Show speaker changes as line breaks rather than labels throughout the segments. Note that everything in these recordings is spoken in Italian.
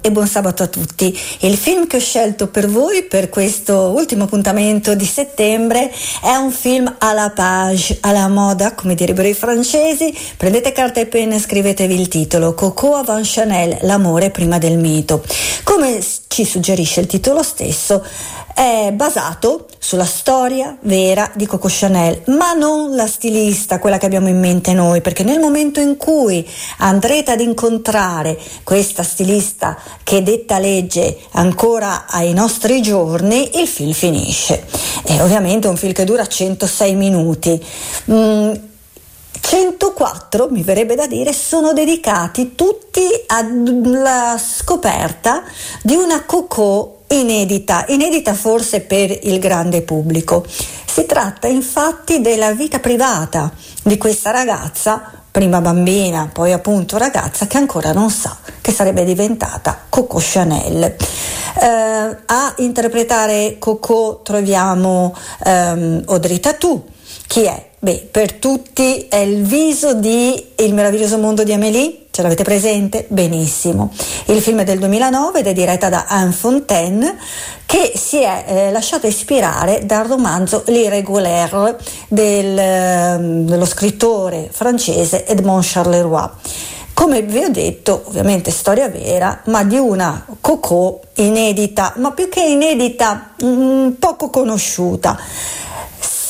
e buon sabato a tutti. Il film che ho scelto per voi per questo ultimo appuntamento di settembre è un film à la page, alla moda, come direbbero i francesi. Prendete carta e penna e scrivetevi il titolo Coco avant Chanel, l'amore prima del mito. Come ci suggerisce il titolo stesso, è basato sulla storia vera di Coco Chanel, ma non la stilista, quella che abbiamo in mente noi, perché nel momento in cui andrete ad incontrare questa stilista che detta legge ancora ai nostri giorni, il film finisce. È ovviamente un film che dura 106 minuti. Mm, 104, mi verrebbe da dire, sono dedicati tutti alla scoperta di una Coco inedita, inedita forse per il grande pubblico. Si tratta infatti della vita privata di questa ragazza, prima bambina, poi appunto ragazza, che ancora non sa che sarebbe diventata Coco Chanel. Eh, a interpretare Coco troviamo ehm, Audrey Tatou. Chi è? Beh, per tutti è il viso di Il meraviglioso mondo di Amélie, ce l'avete presente? Benissimo. Il film è del 2009 ed è diretta da Anne Fontaine che si è eh, lasciata ispirare dal romanzo L'Irrégulière del, eh, dello scrittore francese Edmond Charleroi. Come vi ho detto, ovviamente storia vera, ma di una Coco inedita, ma più che inedita, mh, mm, poco conosciuta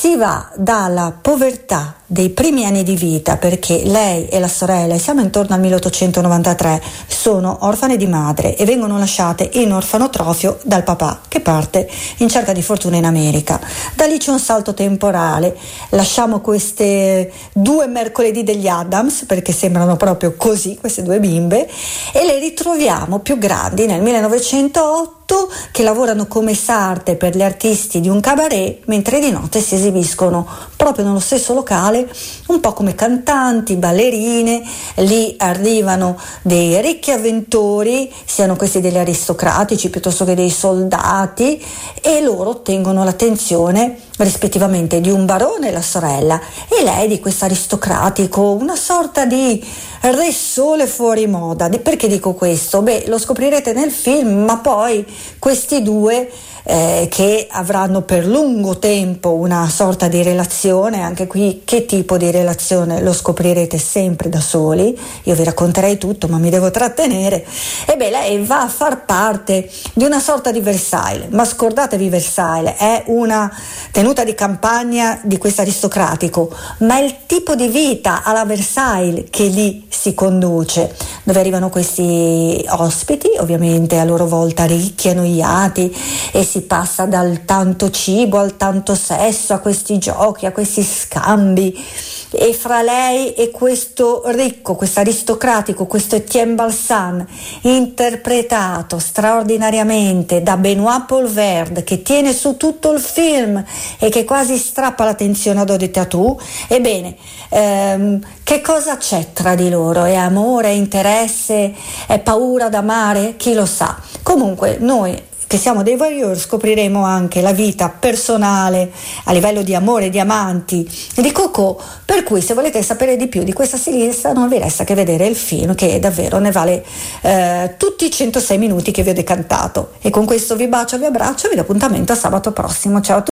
si va dalla povertà dei primi anni di vita, perché lei e la sorella, siamo intorno al 1893, sono orfane di madre e vengono lasciate in orfanotrofio dal papà che parte in cerca di fortuna in America. Da lì c'è un salto temporale, lasciamo queste due mercoledì degli Adams, perché sembrano proprio così, queste due bimbe, e le ritroviamo più grandi nel 1908 che lavorano come sarte per gli artisti di un cabaret, mentre di notte si esibiscono proprio nello stesso locale musicale, un po' come cantanti, ballerine, lì arrivano dei ricchi avventori, siano questi degli aristocratici piuttosto che dei soldati, e loro ottengono l'attenzione rispettivamente di un barone e la sorella e lei di questo aristocratico, una sorta di re sole fuori moda. Perché dico questo? Beh, lo scoprirete nel film, ma poi questi due eh, che avranno per lungo tempo una sorta di relazione, anche qui che tipo di relazione lo scoprirete sempre da soli, io vi racconterei tutto ma mi devo trattenere, e beh lei va a far parte di una sorta di Versailles, ma scordatevi Versailles, è una tenuta di campagna di questo aristocratico, ma è il tipo di vita alla Versailles che lì si conduce, dove arrivano questi ospiti, ovviamente a loro volta ricchi, annoiati, e si passa dal tanto cibo al tanto sesso, a questi giochi, a questi scambi. E fra lei e questo ricco, questo aristocratico, questo Etienne Balsan, interpretato straordinariamente da Benoît Polverde, che tiene su tutto il film e che quasi strappa l'attenzione ad Odette Tattoo, ebbene, ehm, che cosa c'è tra di loro? È amore, è interesse, è paura d'amare? Chi lo sa? Comunque noi che siamo dei warrior scopriremo anche la vita personale a livello di amore, di amanti di Coco, per cui se volete sapere di più di questa stilista non vi resta che vedere il film che davvero ne vale eh, tutti i 106 minuti che vi ho decantato. E con questo vi bacio, vi abbraccio e vi do appuntamento a sabato prossimo. Ciao a tutti!